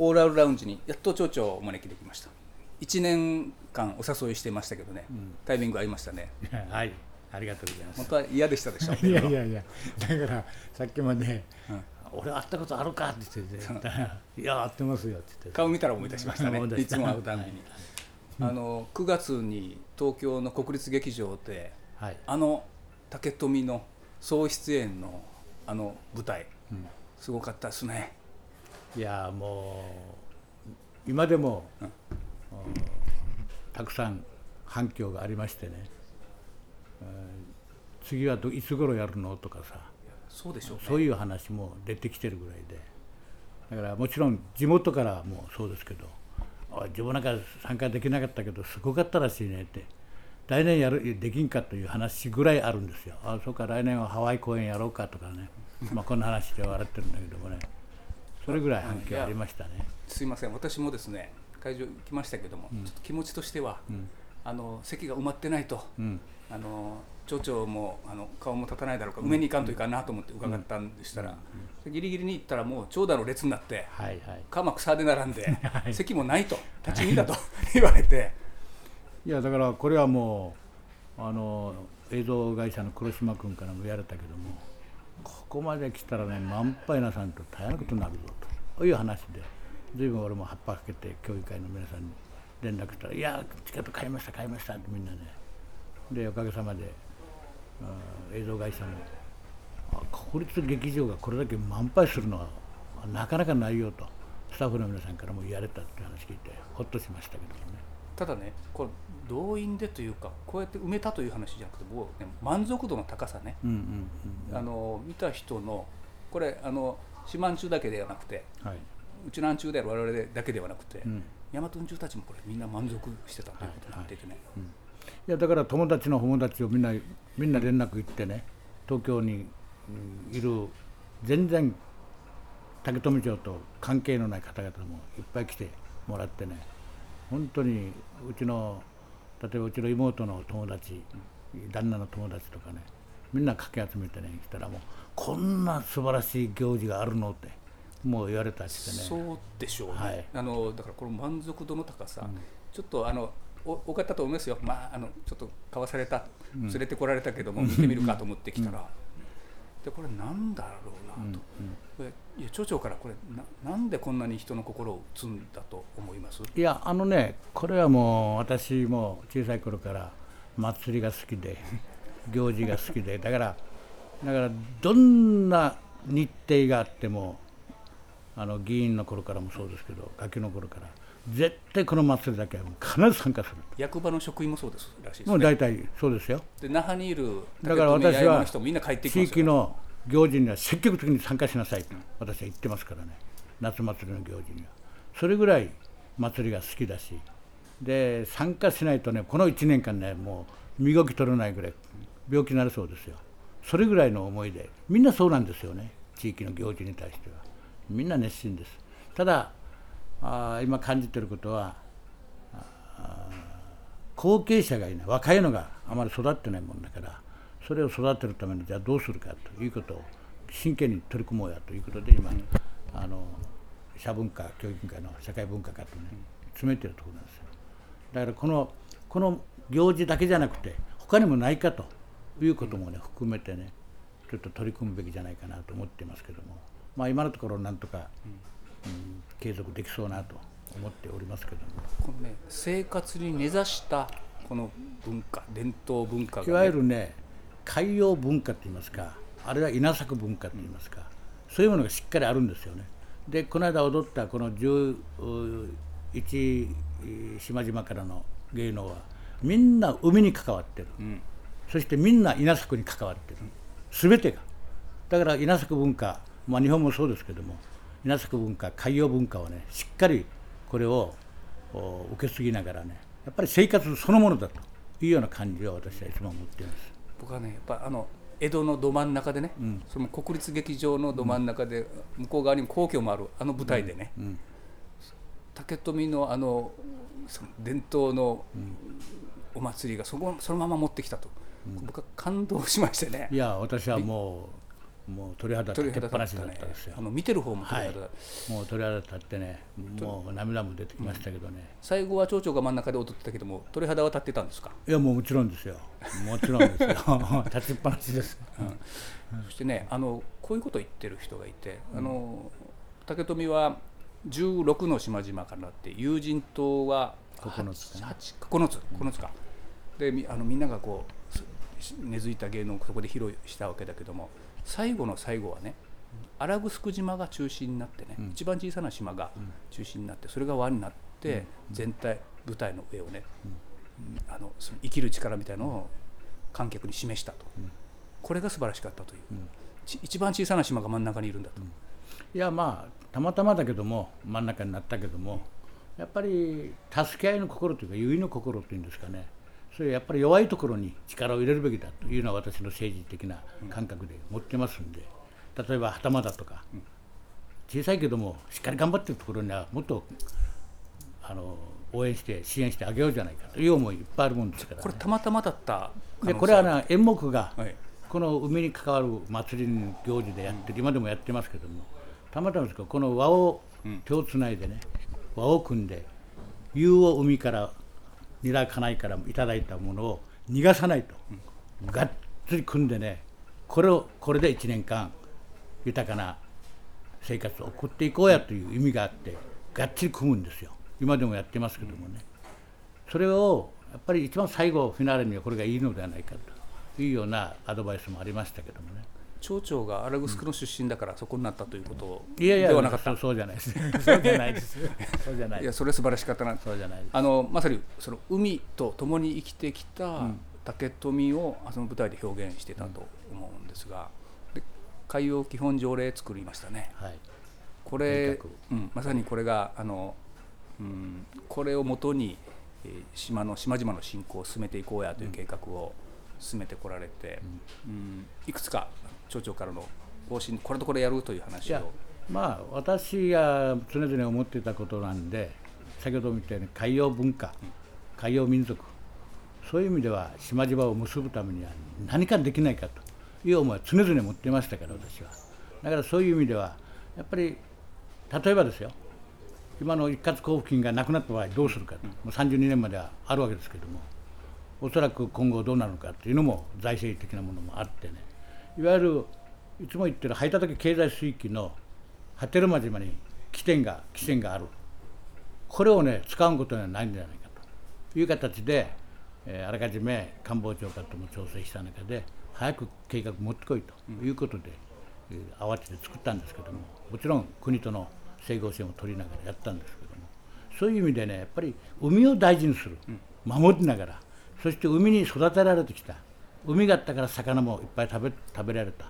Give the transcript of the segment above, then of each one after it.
コーラルラウンジにやっと町長をお招きできました。1年間お誘いしてましたけどね、タイミング合いましたね。はい。ありがとうございます。本当は嫌でしたでしょ いやいやいや。だからさっきまで、俺会ったことあるかって言ってて。いや会ってますよって言って顔見たら思い出しましたね。思いつも会うたんびに、あの9月に東京の国立劇場ではい。あの竹富の総出演のあの舞台、すごかったですねいやもう今でも、うんたくさん反響がありましてね、えー次はどいつ頃やるのとかさ。そうでしょうね。そういう話も出てきてるぐらいで。だからもちろん地元からもそうですけど自分なんか参加できなかったけどすごかったらしいねって来年やるできんかという話ぐらいあるんですよ。あそうか来年はハワイ公演やろうかとかね。まあこんな話で笑ってるんだけどもねそれぐらい反響ありましたね。すいません。私もですね会場行きましたけども、ちょっと気持ちとしては、あの席が埋まってないと、うん。あの町長もあの顔も立たないだろうか、埋めに行かんといかんなと思って伺ったんでしたら、ギリギリに行ったらもう長蛇の列になってはいはい。鎌草で並んで、はい。席もないと立ち見だと 言われて。いやだからこれはもうあの映像会社の黒島君からも言われたけどもここまで来たらね満杯なさんと大変なことになるぞという話で随分俺も葉っぱかけて協議会の皆さんに連絡したら「いやチケット買いました買いました」ってみんなねでおかげさまであ映像会社も国立劇場がこれだけ満杯するのはなかなかないよとスタッフの皆さんからも言われたって話聞いてほっとしましたけどもね。ただねこれ動員でというかこうやって埋めたという話じゃなくてもう、ね、満足度の高さね、うんうんうんあの見た人のこれあの四万中だけではなくてはい、うちなん中である我々だけではなくて、うん。大和ん中たちもこれみんな満足してたということになっていてね、いやだから友達の友達をみんなみんな連絡行ってね東京にうんいる全然竹富町と関係のない方々もいっぱい来てもらってね本当にうちの例えばうちの妹の友達旦那の友達とかねみんなかき集めてね来たらもうこんな素晴らしい行事があるのってもう言われたりしてね。そうでしょうね、はい。あのだからこの満足度の高さ、ちょっとあのお多かったと思いますよ、まあ、あのちょっと買わされた、連れてこられたけども、見てみるかと思ってきたら、でこれなんだろうなと、これいや町長からこれな、なんでこんなに人の心を打つんだと思います？いやあのねこれはもう私も小さい頃から祭りが好きで 行事が好きでだからだからどんな日程があってもあの議員の頃からもそうですけどガキの頃から絶対この祭りだけは必ず参加する役場の職員もそうですらしいですもうね。大体そうですよ。で那覇にいるだから私はの人もみんな帰ってき地域の行事には積極的に参加しなさいと私は言ってますからね。夏祭りの行事には。それぐらい祭りが好きだし。で参加しないとねこの1年間ねもう身動き取れないぐらい病気になるそうですよ。それぐらいの思いでみんなそうなんですよね。地域の行事に対しては。みんな熱心です。ただあ今感じてることは後継者がいない。若いのがあまり育ってないもんだからそれを育てるためにじゃあどうするかということを真剣に取り組もうやということで今、あの社文化教育委員会の社会文化課とね詰めてるところなんですよ。だからこのこの行事だけじゃなくて他にもないかということもね含めてねちょっと取り組むべきじゃないかなと思ってますけども。まあ今のところなんとか、うん、継続できそうなと思っておりますけども。このね、生活に根ざしたこの文化伝統文化が、ね、いわゆるね海洋文化といいますかあるいは稲作文化といいますか、そういうものがしっかりあるんですよね。でこの間踊ったこの11島々からの芸能はみんな海に関わってる、ん。そしてみんな稲作に関わってる。全てが。だから稲作文化、まあ、日本もそうですけども稲作文化海洋文化をねしっかりこれをお受け継ぎながらねやっぱり生活そのものだというような感じを私はいつも思っています。僕はねやっぱあの江戸のど真ん中でね、その国立劇場のど真ん中で、向こう側にも皇居もあるあの舞台でね、ん。竹富のあのその伝統のお祭りがそこそのまま持ってきたと、僕は感動しましてね。いや私はもうもう鳥肌立ってっぱなしだったんですよ、あの見てる方も鳥肌、はい。もう鳥肌立ってねもう涙も出てきましたけどね、最後は町長が真ん中で踊ってたけども鳥肌は立ってたんですか、いやもうもちろんですよ。もちろんですよ。立ちっぱなしです、そしてねあのこういうことを言ってる人がいて、あの竹富は16の島々からなって友人島は9つかな。8 9つ9つか。でみあのみんながこうす根付いた芸能をそこで披露したわけだけども最後の最後はね荒城島が中心になってね、うん。一番小さな島が中心になってそれが輪になって全体舞台の上をね、うん。あのその生きる力みたいのを観客に示したと、ん。これが素晴らしかったという、一番小さな島が真ん中にいるんだと、いやまあたまたまだけども真ん中になったけどもやっぱり助け合いの心というか優位の心というんですかねそれやっぱり弱いところに力を入れるべきだというのは私の政治的な感覚で持ってますんで例えば袴田とか。小さいけどもしっかり頑張ってるところにはもっとあの応援して支援してあげようじゃないかと。いう思いいっぱいあるもんですから、ね、これたまたまだったでこれはね演目がはい。この海に関わる祭りの行事でやってる、今でもやってますけどもたまたまですけどこの輪を手をつないでね輪を組んで湯を海からニラ家内からいただいたものを逃がさないと、がっつり組んでねこれをこれで1年間豊かな生活を送っていこうやという意味があってがっちり組むんですよ。今でもやってますけどもね、それをやっぱり一番最後フィナーレにはこれがいいのではないかというようなアドバイスもありましたけどもね。町長が荒城の出身だからそこになったということいやいやではなかった。そうそうじゃないです。そうじゃないです。そうじゃないいやそれ素晴らしかったな。そうじゃないです。あのまさにその海と共に生きてきた竹富をあその舞台で表現してたと思うんですが、で海洋基本条例作りましたね。はい。これうん、まさにこれがあの、うん、これをもとに、えー島の島々の振興を進めていこうやという計画を進めてこられて、うんいくつか町長からの方針これとこれやるという話まあ私が常々思っていたことなんで先ほども言ったように海洋文化海洋民族そういう意味では島々を結ぶためには何かできないかという思いは常々持っていましたから私は。だからそういう意味ではやっぱり例えばですよ。今の一括交付金がなくなった場合どうするかと、もう32年まではあるわけですけれどもおそらく今後どうなるのかというのも財政的なものもあってね。いわゆるいつも言ってる排他的経済水域の波照間島に起点が起点がある。これをね使うことにはないんじゃないかと。いう形で、えーあらかじめ官房長官とも調整した中で早く計画持ってこいと。いうことで、えー慌てて作ったんですけどももちろん国との整合性も取りながらやったんですけどもそういう意味でねやっぱり海を大事にする。守りながらそして海に育てられてきた海があったから魚もいっぱい食べ食べられた。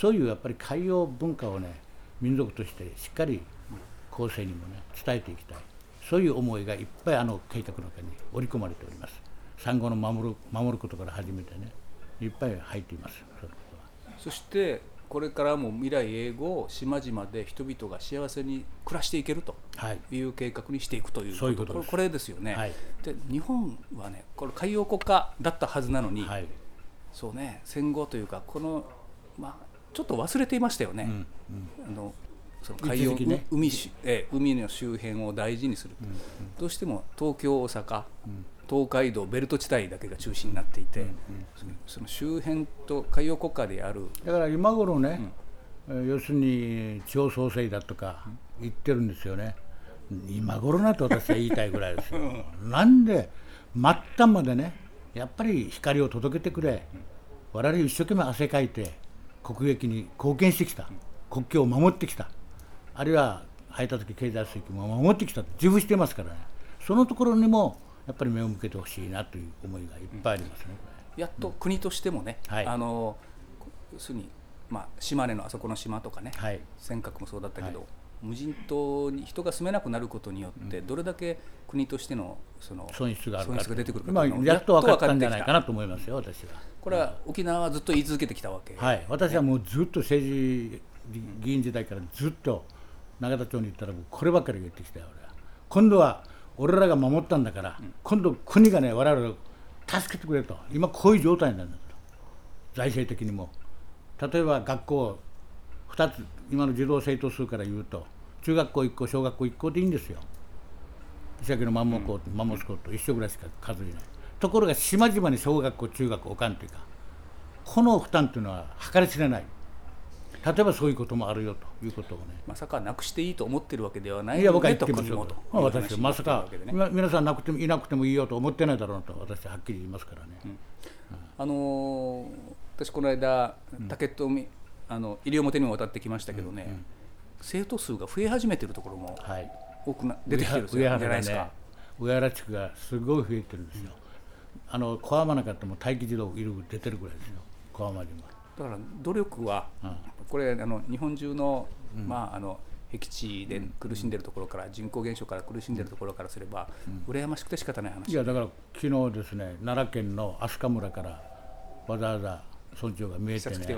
そういうやっぱり海洋文化をね民族としてしっかり後世にもね伝えていきたい。そういう思いがいっぱいあの計画の中に織り込まれております。サンゴの守る守ることから始めてねいっぱい入っています。そしてこれからも未来永劫島々で人々が幸せに暮らしていけるとはい。いう計画にしていくというそういうことです。これこれですよね、はい。で日本はねこれ海洋国家だったはずなのに、はいそうね戦後というかこの、まあ、ちょっと忘れていましたよね、うんあのその海洋、ね。海しええ海の周辺を大事にする、どうしても東京大阪、東海道ベルト地帯だけが中心になっていて、そのその周辺と海洋国家である。だから今頃ね、えー要するに地方創生だとか言ってるんですよね、今頃なと私は言いたいぐらいですよ、なんで末端までね、やっぱり光を届けてくれ、我々一生懸命汗かいて、国益に貢献してきた、国境を守ってきた、あるいは排他的経済水域も守ってきたと自負してますからね、そのところにもやっぱり目を向けてほしいなという思いがいっぱいありますね。やっと国としてもね、はい。あの要するに、まあ、島根のあそこの島とかね、はい。尖閣もそうだったけど、はい無人島に人が住めなくなることによって、どれだけ国としてのその損失があるか出てくるか今やっと分かったんじゃないかなと思いますよ、私は。これは沖縄はずっと言い続けてきたわけ、はい、私はもうずっと政治議員時代からずっと永田町に行ったらもうこればっかり言ってきたよ、俺は。今度は俺らが守ったんだから、今度国がね、我々を助けてくれと、今こういう状態なんだと、財政的にも。例えば学校2つ今の児童生徒数から言うと中学校1校小学校1校でいいんですよ。石垣のマンモ校、マンモス校と一緒ぐらいしか数いない。ところが島々に小学校中学校おかんというかこの負担というのは計り知れない。例えばそういうこともあるよということをね。まさかなくしていいと思ってるわけではないいや僕は言とってますよ。私はまさか、皆さん。なくてもいなくてもいいよと思ってないだろうなと私ははっきり言いますからね、あのー私この間竹富、あの西表にも渡ってきましたけどね、生徒数が増え始めてるところもはい。多くな出てきてるじゃないですか？上原地区がすごい増えてるんですよ、あの小浜なんかっても待機児童いる出てるぐらいですよ。小浜にも。だから努力は、うん。これあの日本中の、まああの僻地で苦しんでるところから人口減少から苦しんでるところからすれば、羨ましくて仕方ない話。いやだから昨日ですね奈良県の飛鳥村からわざわざ村長が見え視てね見えて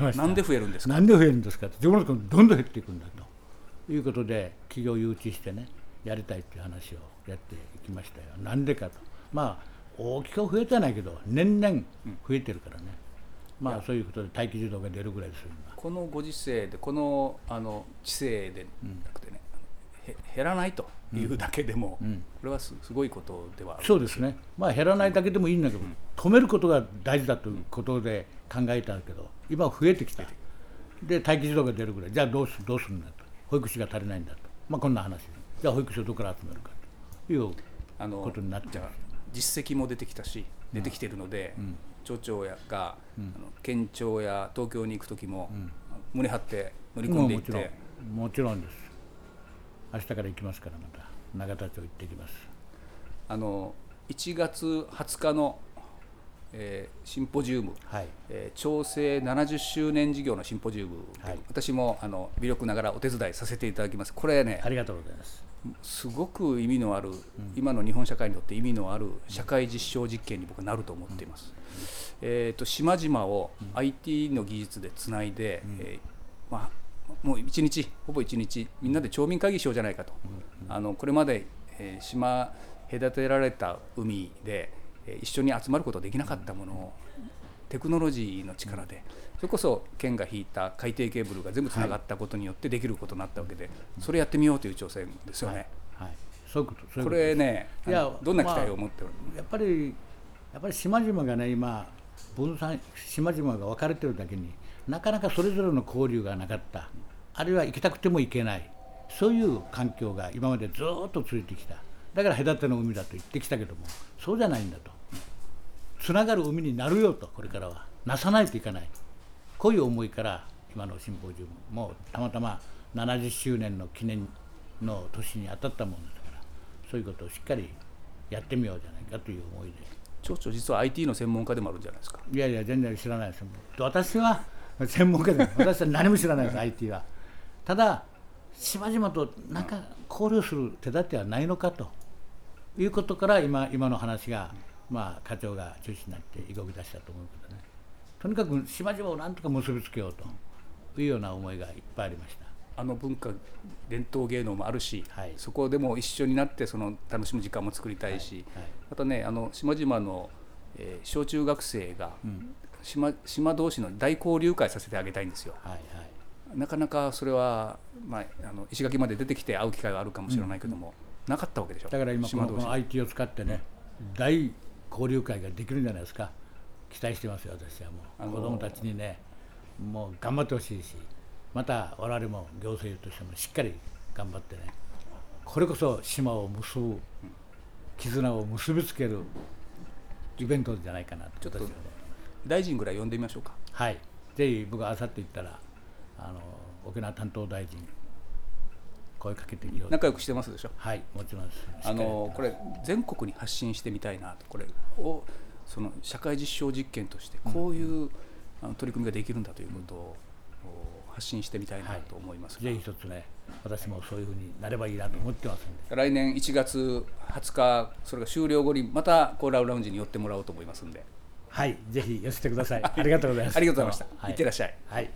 ました。なんで増えるんですか？なんで増えるんですかって自分のところどんどん減っていくんだと。いうことで企業誘致してねやりたいっていう話をやっていきましたよ。なんでかと。まあ大きくは増えてないけど年々増えてるからね、まあそういうことで待機児童が出るぐらいですよ今。このご時世でこのあの知性でなくてね、へ減らないというだけでも、ん。これはすすごいことではそうですね。まあ減らないだけでもいいんだけど、止めることが大事だということで考えたけど今は増えてきた。で待機児童が出るぐらい。じゃあどうすどうするんだと。保育士が足りないんだと。まあこんな話じゃあ保育士をどこから集めるかと。いうあのことになってじゃあ実績も出てきたし出てきてるので、町長やが、あの県庁や東京に行く時も、胸張って乗り込んでいっもうもちろてん。もちろんです明日から行きますからまた永田町行ってきます。あの1月20日の、えーシンポジウム、はい。えー調整70周年事業のシンポジウム。で、はい。私もあの微力ながらお手伝いさせていただきます。これねありがとうございます。すごく意味のある、今の日本社会にとって意味のある社会実証実験に僕はなると思っています。えー、と島々を IT の技術でつないで、えーまあ、もう一日ほぼ一日みんなで町民会議しようじゃないかと、あのこれまで、えー島隔てられた海で、えー一緒に集まることができなかったものをテクノロジーの力で。それこそ県が引いた海底ケーブルが全部つながったことによってできることになったわけで、それやってみようという挑戦ですよね。はい。そういそういうここと。ですれね、いやどんな期待を持ってる、やっぱりやっぱり島々がね今分散島々が分かれてるだけになかなかそれぞれの交流がなかった。あるいは行きたくても行けない。そういう環境が今までずっと続いてきた。だから隔ての海だと言ってきたけどもそうじゃないんだと。つながる海になるよとこれからは。なさないといけない。こういう思いから今のシンポジウムもたまたま70周年の記念の年に当たったものですからそういうことをしっかりやってみようじゃないかという思いで。町長実は IT の専門家でもあるんじゃないですか。いやいや全然知らないです。私は専門家で私は何も知らないです IT は。ただ島々となんか考慮する手立てはないのかと。いうことから今今の話がまあ課長が中心になって動き出したと思うけどね。とにかく島々をなんとか結びつけようと。いうような思いがいっぱいありました。あの文化伝統芸能もあるし、はい。そこでも一緒になってその楽しむ時間も作りたいし、はいまたねあの島々の、えー小中学生が、島島同士の大交流会させてあげたいんですよ。はいはい。なかなかそれは、まあ、あの石垣まで出てきて会う機会があるかもしれないけども、なかったわけでしょ。だから今この IT を使ってね大交流会ができるんじゃないですか。期待してますよ私はもう。子どもたちにね。もう頑張ってほしいし。また我々も行政としてもしっかり頑張ってね。これこそ島を結ぶ絆を結びつけるイベントじゃないかなとちょっと大臣ぐらい呼んでみましょうか。はい。ぜひ僕はあさって行ったらあの沖縄担当大臣声かけてみようと。仲良くしてますでしょ？はいもちろんです。あのこれ全国に発信してみたいなとこれをその社会実証実験としてこういう、あの取り組みができるんだということを、お発信してみたいなと思いますが、ぜひ一つね、私もそういうふうになればいいなと思ってますんで、来年1月20日それが終了後にまたコーラルラウンジに寄ってもらおうと思いますんではい、ぜひ寄せてください。ありがとうございます。ありがとうございました、はいいってらっしゃいはい